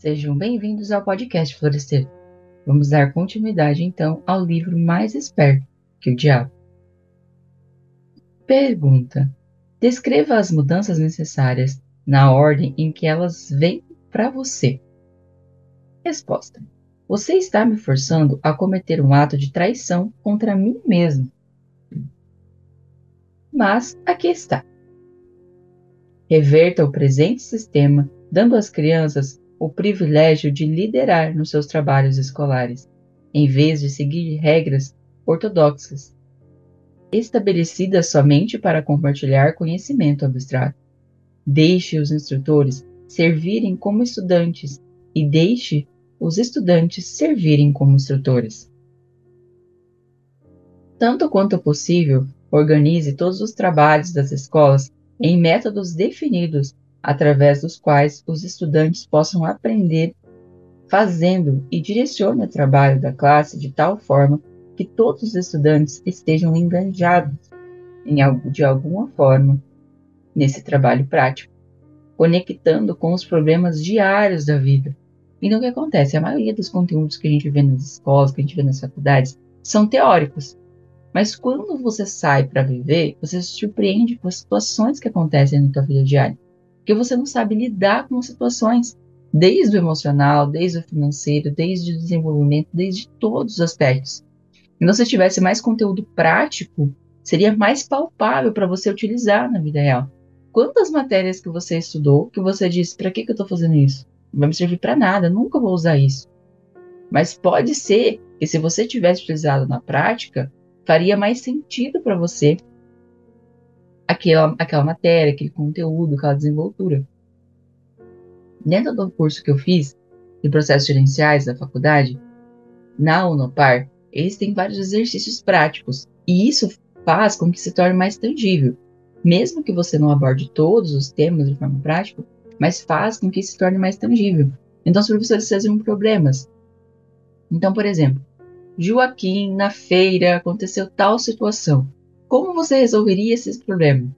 Sejam bem-vindos ao podcast Florescer. Vamos dar continuidade então ao livro Mais Esperto que o Diabo. Pergunta: Descreva as mudanças necessárias na ordem em que elas vêm para você. Resposta: Você está me forçando a cometer um ato de traição contra mim mesmo. Mas aqui está. Reverta o presente sistema, dando às crianças o privilégio de liderar nos seus trabalhos escolares, em vez de seguir regras ortodoxas, estabelecidas somente para compartilhar conhecimento abstrato. Deixe os instrutores servirem como estudantes e deixe os estudantes servirem como instrutores. Tanto quanto possível, organize todos os trabalhos das escolas em métodos definidos através dos quais os estudantes possam aprender fazendo e direcione o trabalho da classe de tal forma que todos os estudantes estejam engajados em, de alguma forma nesse trabalho prático, conectando com os problemas diários da vida. Então, o que acontece? A maioria dos conteúdos que a gente vê nas escolas, que a gente vê nas faculdades, são teóricos. Mas quando você sai para viver, você se surpreende com as situações que acontecem na sua vida diária porque você não sabe lidar com situações, desde o emocional, desde o financeiro, desde o desenvolvimento, desde todos os aspectos. Então, se tivesse mais conteúdo prático, seria mais palpável para você utilizar na vida real. Quantas matérias que você estudou que você disse, para que, que eu estou fazendo isso? Não vai me servir para nada, nunca vou usar isso. Mas pode ser que se você tivesse utilizado na prática, faria mais sentido para você aquela, aquela matéria, aquele conteúdo, aquela desenvoltura. Dentro do curso que eu fiz, de processos gerenciais da faculdade, na Unopar, eles têm vários exercícios práticos, e isso faz com que se torne mais tangível. Mesmo que você não aborde todos os temas de forma prática, mas faz com que se torne mais tangível. Então, os professores fazem problemas. Então, por exemplo, Joaquim, na feira, aconteceu tal situação. Como você resolveria esses problemas?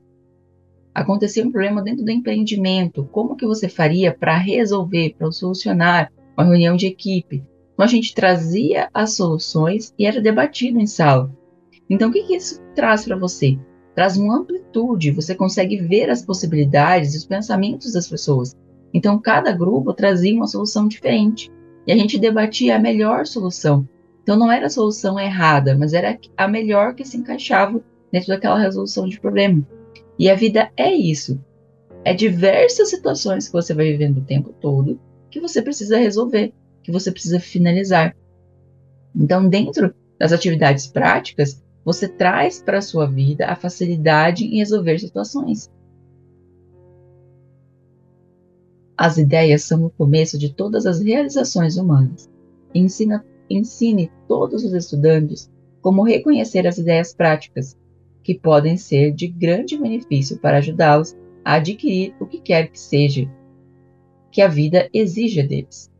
Acontecia um problema dentro do empreendimento, como que você faria para resolver, para solucionar uma reunião de equipe? Então a gente trazia as soluções e era debatido em sala. Então o que, que isso traz para você? Traz uma amplitude, você consegue ver as possibilidades e os pensamentos das pessoas. Então cada grupo trazia uma solução diferente e a gente debatia a melhor solução. Então não era a solução errada, mas era a melhor que se encaixava dentro daquela resolução de problema. E a vida é isso. É diversas situações que você vai vivendo o tempo todo que você precisa resolver, que você precisa finalizar. Então, dentro das atividades práticas, você traz para a sua vida a facilidade em resolver situações. As ideias são o começo de todas as realizações humanas. Ensina, ensine todos os estudantes como reconhecer as ideias práticas que podem ser de grande benefício para ajudá-los a adquirir o que quer que seja que a vida exija deles.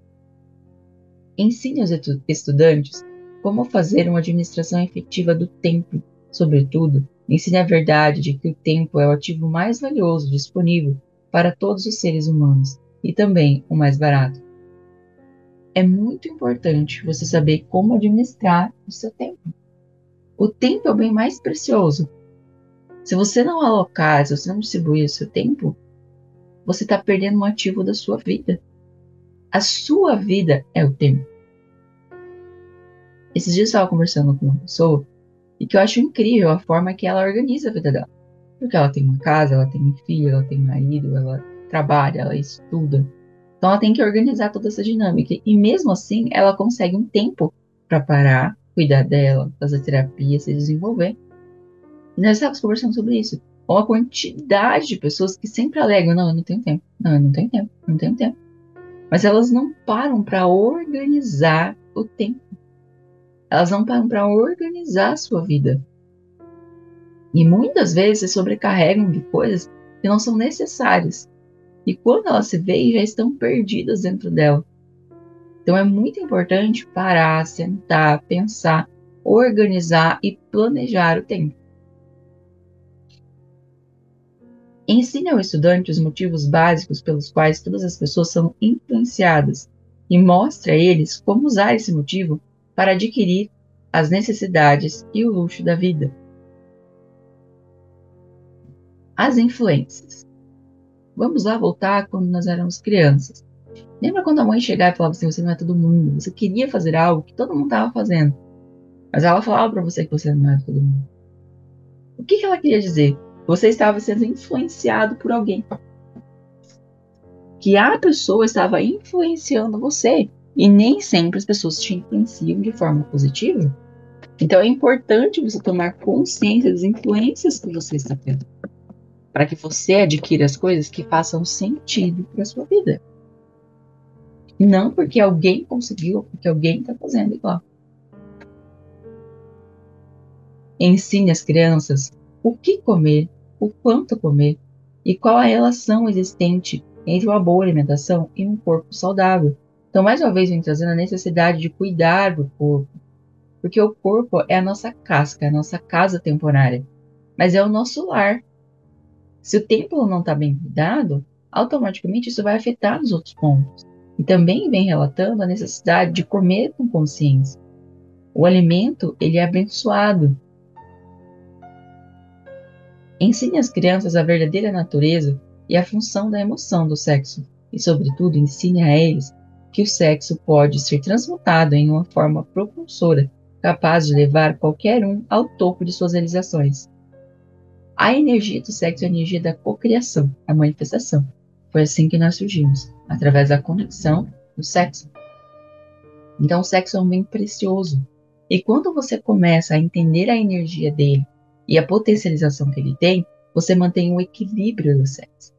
Ensine aos estudantes como fazer uma administração efetiva do tempo, sobretudo, ensine a verdade de que o tempo é o ativo mais valioso disponível para todos os seres humanos e também o mais barato. É muito importante você saber como administrar o seu tempo. O tempo é o bem mais precioso. Se você não alocar, se você não distribuir o seu tempo, você está perdendo um ativo da sua vida. A sua vida é o tempo. Esses dias eu estava conversando com uma pessoa e que eu acho incrível a forma que ela organiza a vida dela. Porque ela tem uma casa, ela tem um filho, ela tem marido, ela trabalha, ela estuda. Então ela tem que organizar toda essa dinâmica. E mesmo assim, ela consegue um tempo para parar, cuidar dela, fazer terapia, se desenvolver. E nós estávamos conversando sobre isso. Uma quantidade de pessoas que sempre alegam: não, eu não tenho tempo, não, eu não tenho tempo, não tenho tempo. Mas elas não param para organizar o tempo. Elas não param para organizar a sua vida. E muitas vezes se sobrecarregam de coisas que não são necessárias. E quando elas se veem, já estão perdidas dentro dela. Então é muito importante parar, sentar, pensar, organizar e planejar o tempo. Ensine ao estudante os motivos básicos pelos quais todas as pessoas são influenciadas e mostre a eles como usar esse motivo para adquirir as necessidades e o luxo da vida. As influências. Vamos lá voltar quando nós éramos crianças. Lembra quando a mãe chegava e falava assim: você não é todo mundo? Você queria fazer algo que todo mundo estava fazendo. Mas ela falava para você que você não era todo mundo. O que, que ela queria dizer? Você estava sendo influenciado por alguém. Que a pessoa estava influenciando você. E nem sempre as pessoas te influenciam de forma positiva. Então é importante você tomar consciência das influências que você está tendo. Para que você adquira as coisas que façam sentido para sua vida. Não porque alguém conseguiu porque alguém está fazendo igual. Ensine as crianças o que comer, o quanto comer e qual a relação existente entre uma boa alimentação e um corpo saudável. Então, mais uma vez, vem trazendo a necessidade de cuidar do corpo, porque o corpo é a nossa casca, a nossa casa temporária, mas é o nosso lar. Se o templo não está bem cuidado, automaticamente isso vai afetar os outros pontos. E também vem relatando a necessidade de comer com consciência. O alimento, ele é abençoado, Ensine às crianças a verdadeira natureza e a função da emoção do sexo, e, sobretudo, ensine a eles que o sexo pode ser transmutado em uma forma propulsora, capaz de levar qualquer um ao topo de suas realizações. A energia do sexo é a energia da cocriação, a manifestação. Foi assim que nós surgimos, através da conexão do sexo. Então, o sexo é um bem precioso. E quando você começa a entender a energia dele e a potencialização que ele tem, você mantém o equilíbrio do sexo.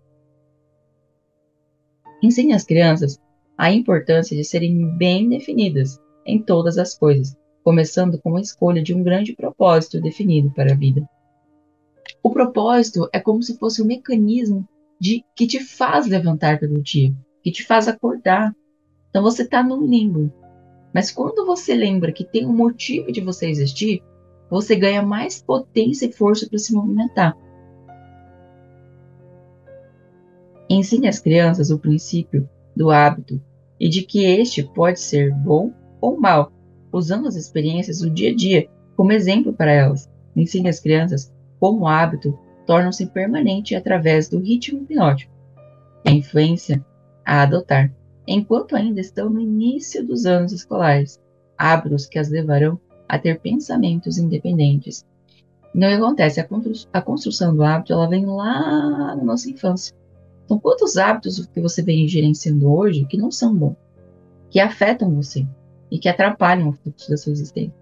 Ensine às crianças a importância de serem bem definidas em todas as coisas, começando com a escolha de um grande propósito definido para a vida. O propósito é como se fosse um mecanismo de que te faz levantar todo dia, que te faz acordar. Então você está no limbo. Mas quando você lembra que tem um motivo de você existir, você ganha mais potência e força para se movimentar. Ensine às crianças o princípio do hábito e de que este pode ser bom ou mal, usando as experiências do dia a dia como exemplo para elas. Ensine às crianças como o hábito torna-se permanente através do ritmo hipnótico, a influência a adotar, enquanto ainda estão no início dos anos escolares, hábitos que as levarão a ter pensamentos independentes. O que acontece? A construção do hábito ela vem lá na nossa infância. Então, quantos hábitos que você vem gerenciando hoje que não são bons, que afetam você e que atrapalham o fluxo da sua existência?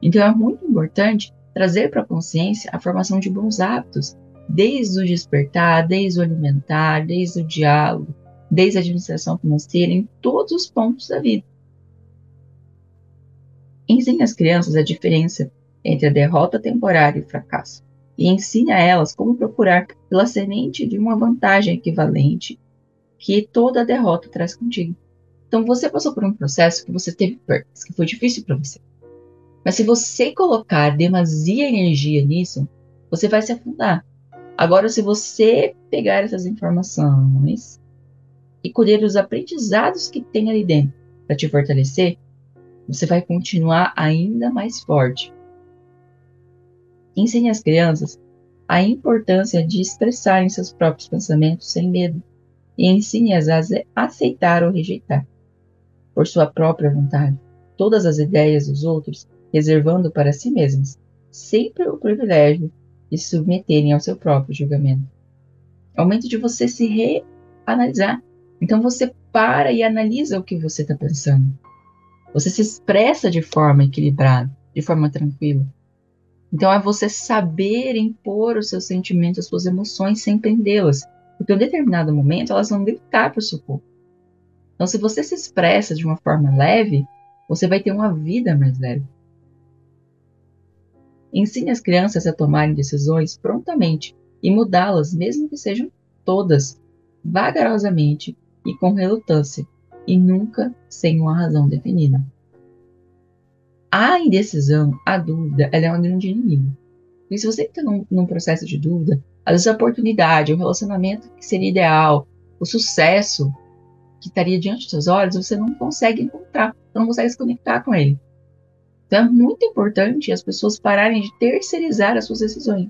Então, é muito importante trazer para a consciência a formação de bons hábitos, desde o despertar, desde o alimentar, desde o diálogo, desde a administração financeira, em todos os pontos da vida. Ensine às crianças a diferença entre a derrota temporária e o fracasso, e ensine a elas como procurar pela semente de uma vantagem equivalente que toda derrota traz contigo. Então você passou por um processo que você teve perdas, que foi difícil para você. Mas se você colocar demasia energia nisso, você vai se afundar. Agora, se você pegar essas informações e colher os aprendizados que tem ali dentro para te fortalecer, você vai continuar ainda mais forte. Ensine às crianças a importância de expressarem seus próprios pensamentos sem medo e ensine-as a aceitar ou rejeitar, por sua própria vontade, todas as ideias dos outros, reservando para si mesmas sempre o privilégio de se submeterem ao seu próprio julgamento. É o momento de você se reanalisar. Então você para e analisa o que você está pensando. Você se expressa de forma equilibrada, de forma tranquila. Então é você saber impor os seus sentimentos, as suas emoções sem prendê-las. Porque em um determinado momento elas vão gritar para o seu corpo. Então, se você se expressa de uma forma leve, você vai ter uma vida mais leve. Ensine as crianças a tomarem decisões prontamente e mudá-las, mesmo que sejam todas, vagarosamente e com relutância, e nunca sem uma razão definida. A indecisão, a dúvida, ela é um grande inimigo. E se você está num, num, processo de dúvida, às vezes a oportunidade, o relacionamento que seria ideal, o sucesso, que estaria diante dos seus olhos, você não consegue encontrar, você não consegue se conectar com ele. Então é muito importante as pessoas pararem de terceirizar as suas decisões.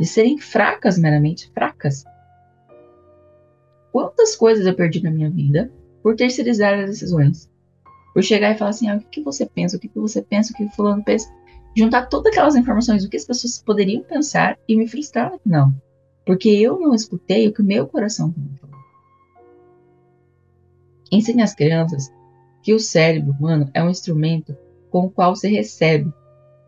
De serem fracas, meramente fracas. Quantas coisas eu perdi na minha vida por terceirizar as decisões? Por chegar e falar assim, ah, o que, você pensa, o que, você pensa, o que o fulano pensa. Juntar todas aquelas informações, o que as pessoas poderiam pensar e me frustrar final. Porque eu não escutei o que o meu coração falou. Ensine às crianças que o cérebro humano é um instrumento com o qual se recebe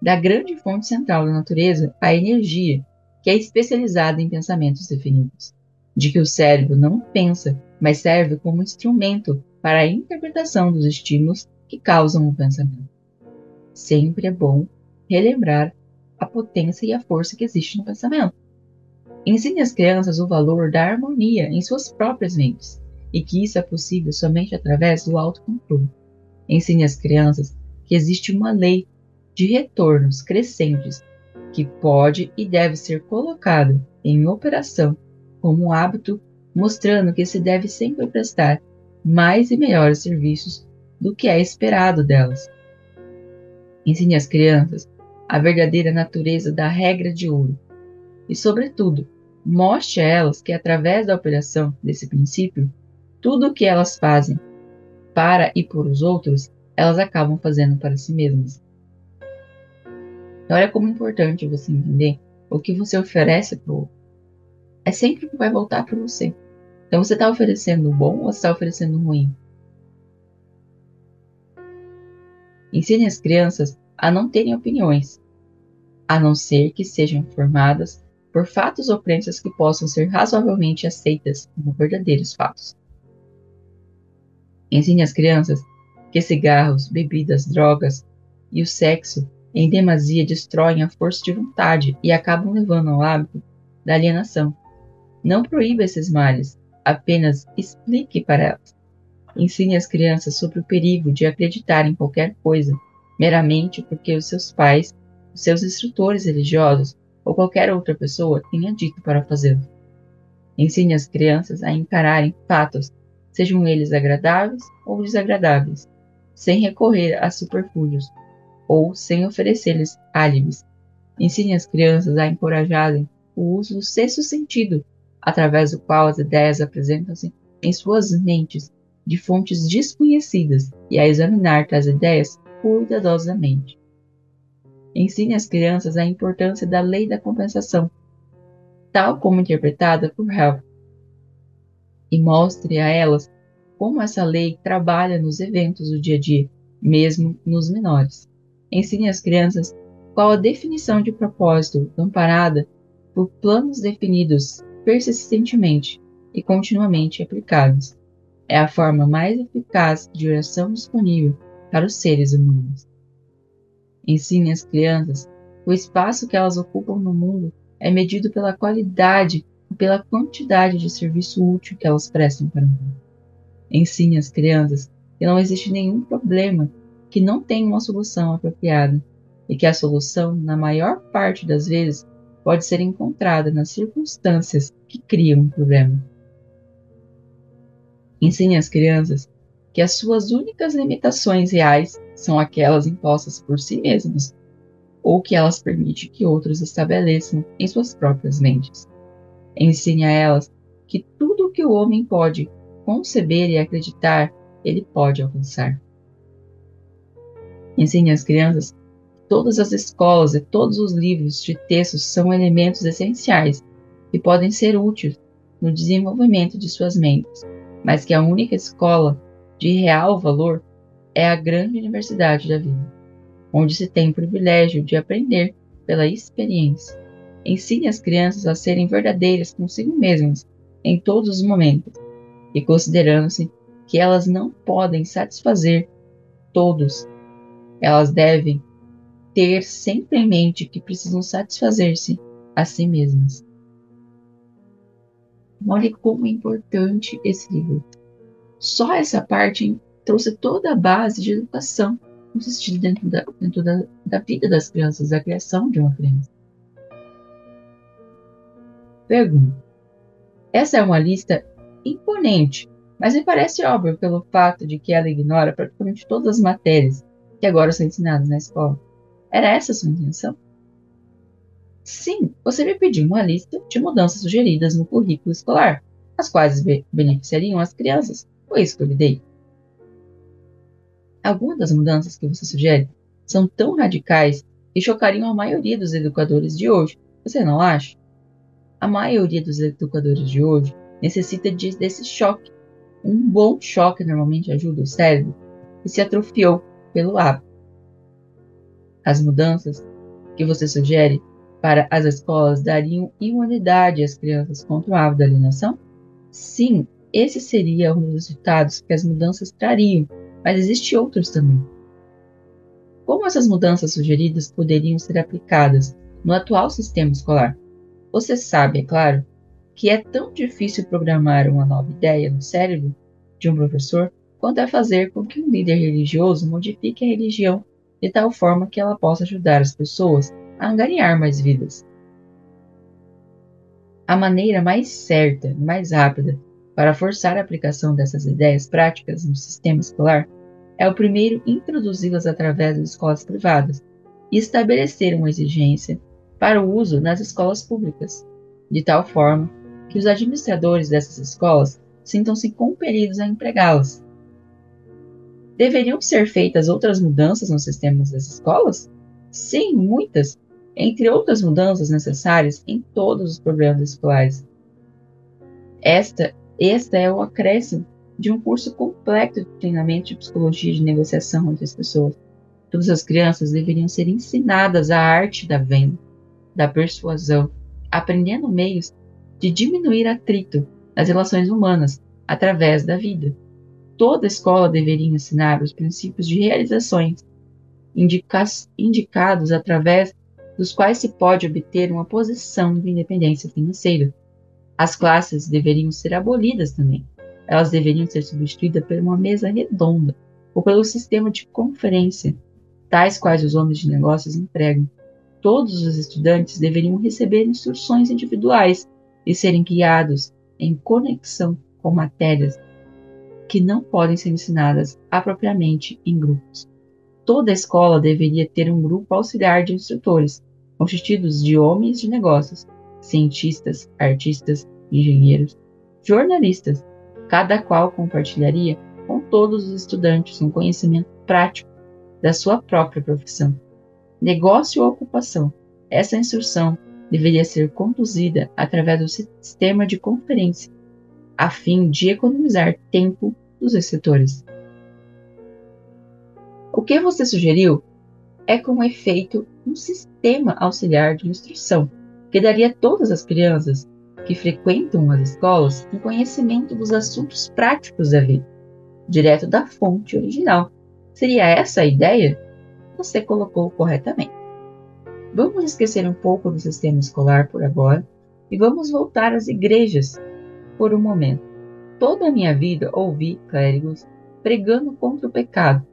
da grande fonte central da natureza a energia, que é especializada em pensamentos definidos. De que o cérebro não pensa, mas serve como instrumento para a interpretação dos estímulos que causam o pensamento. Sempre é bom relembrar a potência e a força que existe no pensamento. Ensine às crianças o valor da harmonia em suas próprias mentes e que isso é possível somente através do autocontrole. Ensine às crianças que existe uma lei de retornos crescentes que pode e deve ser colocada em operação como um hábito, mostrando que se deve sempre prestar mais e melhores serviços do que é esperado delas. Ensine às crianças a verdadeira natureza da regra de ouro e, sobretudo, mostre a elas que, através da operação desse princípio, tudo o que elas fazem para e por os outros, elas acabam fazendo para si mesmas. Então, olha como é importante você entender o que você oferece para o outro. É sempre que vai voltar para você. Então, você está oferecendo o bom ou está oferecendo o ruim? Ensine as crianças a não terem opiniões, a não ser que sejam formadas por fatos ou crenças que possam ser razoavelmente aceitas como verdadeiros fatos. Ensine às crianças que cigarros, bebidas, drogas e o sexo em demasia destroem a força de vontade e acabam levando ao hábito da alienação. Não proíba esses males, apenas explique para elas. Ensine as crianças sobre o perigo de acreditar em qualquer coisa, meramente porque os seus pais, os seus instrutores religiosos ou qualquer outra pessoa tenha dito para fazê-lo. Ensine as crianças a encararem fatos sejam eles agradáveis ou desagradáveis, sem recorrer a superfúgios ou sem oferecer-lhes álibis. Ensine as crianças a encorajarem o uso do sexto sentido, através do qual as ideias apresentam-se em suas mentes de fontes desconhecidas e a examinar tais ideias cuidadosamente. Ensine às crianças a importância da lei da compensação, tal como interpretada por Hell e mostre a elas como essa lei trabalha nos eventos do dia a dia, mesmo nos menores. Ensine às crianças qual a definição de propósito amparada por planos definidos persistentemente e continuamente aplicados. É a forma mais eficaz de oração disponível para os seres humanos. Ensine às crianças o espaço que elas ocupam no mundo é medido pela qualidade pela quantidade de serviço útil que elas prestam para o mundo. Ensine as crianças que não existe nenhum problema que não tenha uma solução apropriada e que a solução, na maior parte das vezes, pode ser encontrada nas circunstâncias que criam o um problema. Ensine às crianças que as suas únicas limitações reais são aquelas impostas por si mesmas ou que elas permitem que outros estabeleçam em suas próprias mentes. Ensine a elas que tudo o que o homem pode conceber e acreditar, ele pode alcançar. Ensine às crianças todas as escolas e todos os livros de textos são elementos essenciais que podem ser úteis no desenvolvimento de suas mentes, mas que a única escola de real valor é a grande universidade da vida, onde se tem o privilégio de aprender pela experiência. Ensine as crianças a serem verdadeiras consigo mesmas em todos os momentos, e considerando-se que elas não podem satisfazer todos, elas devem ter sempre em mente que precisam satisfazer-se a si mesmas. Olhe como é importante esse livro. Só essa parte trouxe toda a base de educação consistida dentro, da, dentro da, da vida das crianças, da criação de uma criança. Pergunta: Essa é uma lista imponente mas me parece óbvio pelo fato de que ela ignora praticamente todas as matérias que agora são ensinadas na escola. Era essa sua intenção? Sim, você me pediu uma lista de mudanças sugeridas no currículo escolar, as quais be beneficiariam as crianças. Foi isso que eu lhe dei. Algumas das mudanças que você sugere são tão radicais que chocariam a maioria dos educadores de hoje. Você não acha? A maioria dos educadores de hoje necessita de, desse choque. Um bom choque normalmente ajuda o cérebro que se atrofiou pelo hábito. As mudanças que você sugere para as escolas dariam imunidade às crianças contra o hábito da alienação? Sim, esse seria um dos resultados que as mudanças trariam, mas existem outros também. Como essas mudanças sugeridas poderiam ser aplicadas no atual sistema escolar? Você sabe, é claro, que é tão difícil programar uma nova ideia no cérebro de um professor quanto é fazer com que um líder religioso modifique a religião de tal forma que ela possa ajudar as pessoas a angariar mais vidas. A maneira mais certa e mais rápida para forçar a aplicação dessas ideias práticas no sistema escolar é o primeiro introduzi-las através das escolas privadas e estabelecer uma exigência para o uso nas escolas públicas, de tal forma que os administradores dessas escolas sintam-se compelidos a empregá-las. Deveriam ser feitas outras mudanças nos sistemas das escolas? Sim, muitas, entre outras mudanças necessárias em todos os programas escolares. Esta, esta é o acréscimo de um curso completo de treinamento de psicologia de negociação entre as pessoas. Todas as crianças deveriam ser ensinadas a arte da venda, da persuasão, aprendendo meios de diminuir atrito nas relações humanas através da vida. Toda escola deveria ensinar os princípios de realizações indica indicados através dos quais se pode obter uma posição de independência financeira. As classes deveriam ser abolidas também. Elas deveriam ser substituídas por uma mesa redonda ou pelo sistema de conferência, tais quais os homens de negócios empregam. Todos os estudantes deveriam receber instruções individuais e serem guiados em conexão com matérias que não podem ser ensinadas apropriadamente em grupos. Toda escola deveria ter um grupo auxiliar de instrutores, constituídos de homens de negócios, cientistas, artistas, engenheiros, jornalistas, cada qual compartilharia com todos os estudantes um conhecimento prático da sua própria profissão. Negócio ou ocupação, essa instrução deveria ser conduzida através do sistema de conferência, a fim de economizar tempo dos receptores. O que você sugeriu é com efeito um sistema auxiliar de instrução que daria a todas as crianças que frequentam as escolas um conhecimento dos assuntos práticos da vida, direto da fonte original. Seria essa a ideia? Você colocou corretamente. Vamos esquecer um pouco do sistema escolar por agora e vamos voltar às igrejas por um momento. Toda a minha vida ouvi clérigos pregando contra o pecado,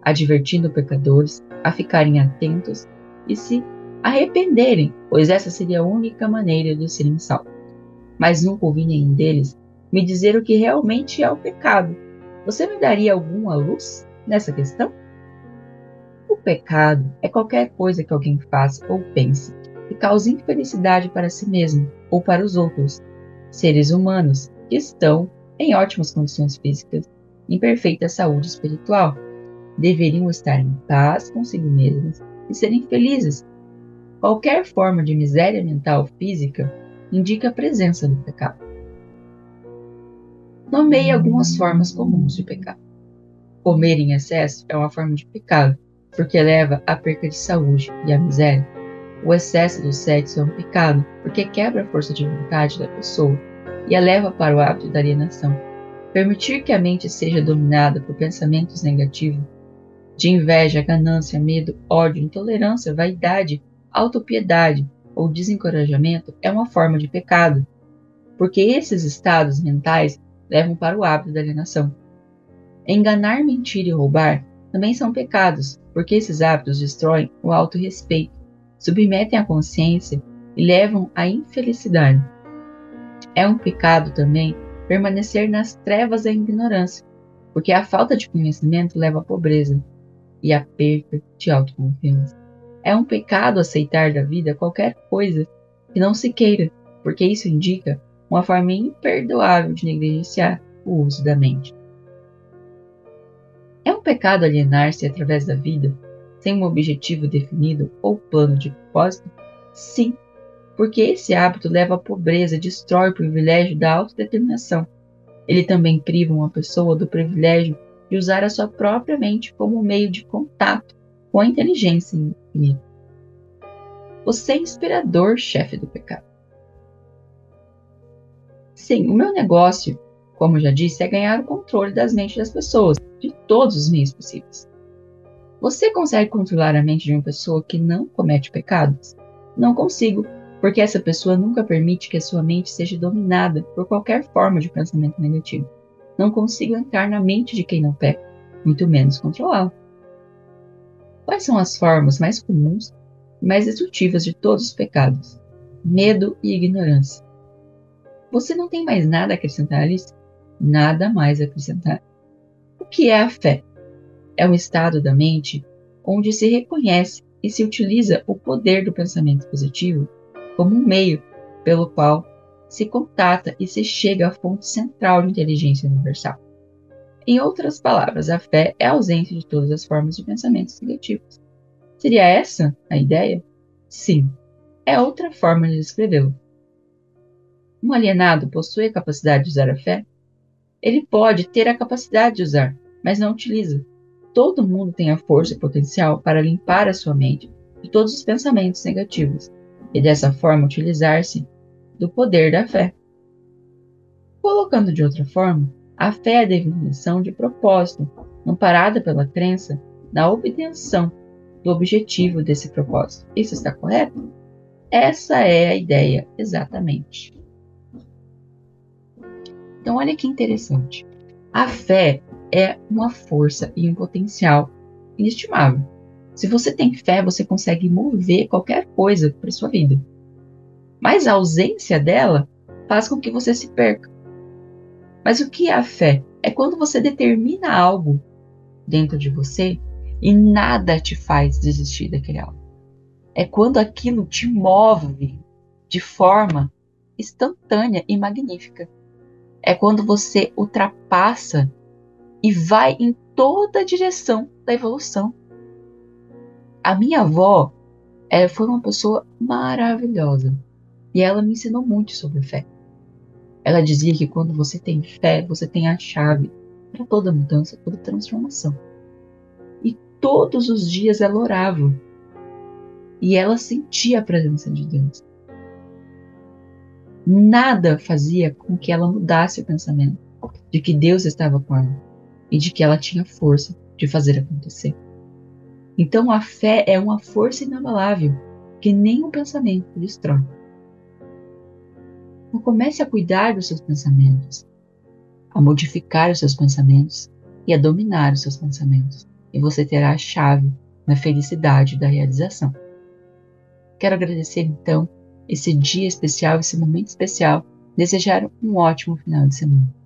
advertindo pecadores a ficarem atentos e se arrependerem, pois essa seria a única maneira de serem salvos. Mas nunca ouvi nenhum deles me dizer o que realmente é o pecado. Você me daria alguma luz nessa questão? O pecado é qualquer coisa que alguém faça ou pense que cause infelicidade para si mesmo ou para os outros, seres humanos que estão em ótimas condições físicas, em perfeita saúde espiritual. Deveriam estar em paz consigo mesmos e serem felizes. Qualquer forma de miséria mental física indica a presença do pecado. Nomeie algumas formas comuns de pecado. Comer em excesso é uma forma de pecado, porque leva à perca de saúde e à miséria. O excesso do sexo é um pecado, porque quebra a força de vontade da pessoa e a leva para o hábito da alienação. Permitir que a mente seja dominada por pensamentos negativos, de inveja, ganância, medo, ódio, intolerância, vaidade, autopiedade ou desencorajamento é uma forma de pecado, porque esses estados mentais levam para o hábito da alienação. Enganar, mentir e roubar também são pecados, porque esses hábitos destroem o autorrespeito, submetem a consciência e levam à infelicidade. É um pecado também permanecer nas trevas da ignorância, porque a falta de conhecimento leva à pobreza e à perda de autoconfiança. É um pecado aceitar da vida qualquer coisa que não se queira, porque isso indica uma forma imperdoável de negligenciar o uso da mente. É um pecado alienar-se através da vida sem um objetivo definido ou plano de propósito? Sim, porque esse hábito leva à pobreza, destrói o privilégio da autodeterminação. Ele também priva uma pessoa do privilégio de usar a sua própria mente como meio de contato com a inteligência infinita. Você é inspirador, chefe do pecado. Sim, o meu negócio, como já disse, é ganhar o controle das mentes das pessoas, de todos os meios possíveis. Você consegue controlar a mente de uma pessoa que não comete pecados? Não consigo, porque essa pessoa nunca permite que a sua mente seja dominada por qualquer forma de pensamento negativo. Não consigo entrar na mente de quem não peca, muito menos controlá-la. Quais são as formas mais comuns e mais destrutivas de todos os pecados? Medo e ignorância. Você não tem mais nada a acrescentar, Alice? Nada mais a acrescentar. O que é a fé? É um estado da mente onde se reconhece e se utiliza o poder do pensamento positivo como um meio pelo qual se contata e se chega à fonte central de inteligência universal. Em outras palavras, a fé é a ausência de todas as formas de pensamentos negativos. Seria essa a ideia? Sim, é outra forma de descrevê-lo. Um alienado possui a capacidade de usar a fé? Ele pode ter a capacidade de usar, mas não utiliza. Todo mundo tem a força e potencial para limpar a sua mente de todos os pensamentos negativos e dessa forma utilizar-se do poder da fé. Colocando de outra forma, a fé é a definição de propósito, amparada pela crença na obtenção do objetivo desse propósito. Isso está correto? Essa é a ideia, exatamente. Então, olha que interessante. A fé é uma força e um potencial inestimável. Se você tem fé, você consegue mover qualquer coisa para sua vida. Mas a ausência dela faz com que você se perca. Mas o que é a fé? É quando você determina algo dentro de você e nada te faz desistir daquele algo. É quando aquilo te move de forma instantânea e magnífica. É quando você ultrapassa e vai em toda a direção da evolução. A minha avó é, foi uma pessoa maravilhosa e ela me ensinou muito sobre fé. Ela dizia que quando você tem fé, você tem a chave para toda mudança, toda transformação. E todos os dias ela orava e ela sentia a presença de Deus. Nada fazia com que ela mudasse o pensamento de que Deus estava com ela e de que ela tinha força de fazer acontecer. Então a fé é uma força inabalável que nem pensamento destrói. Então comece a cuidar dos seus pensamentos, a modificar os seus pensamentos e a dominar os seus pensamentos, e você terá a chave na felicidade da realização. Quero agradecer então esse dia especial, esse momento especial, desejar um ótimo final de semana.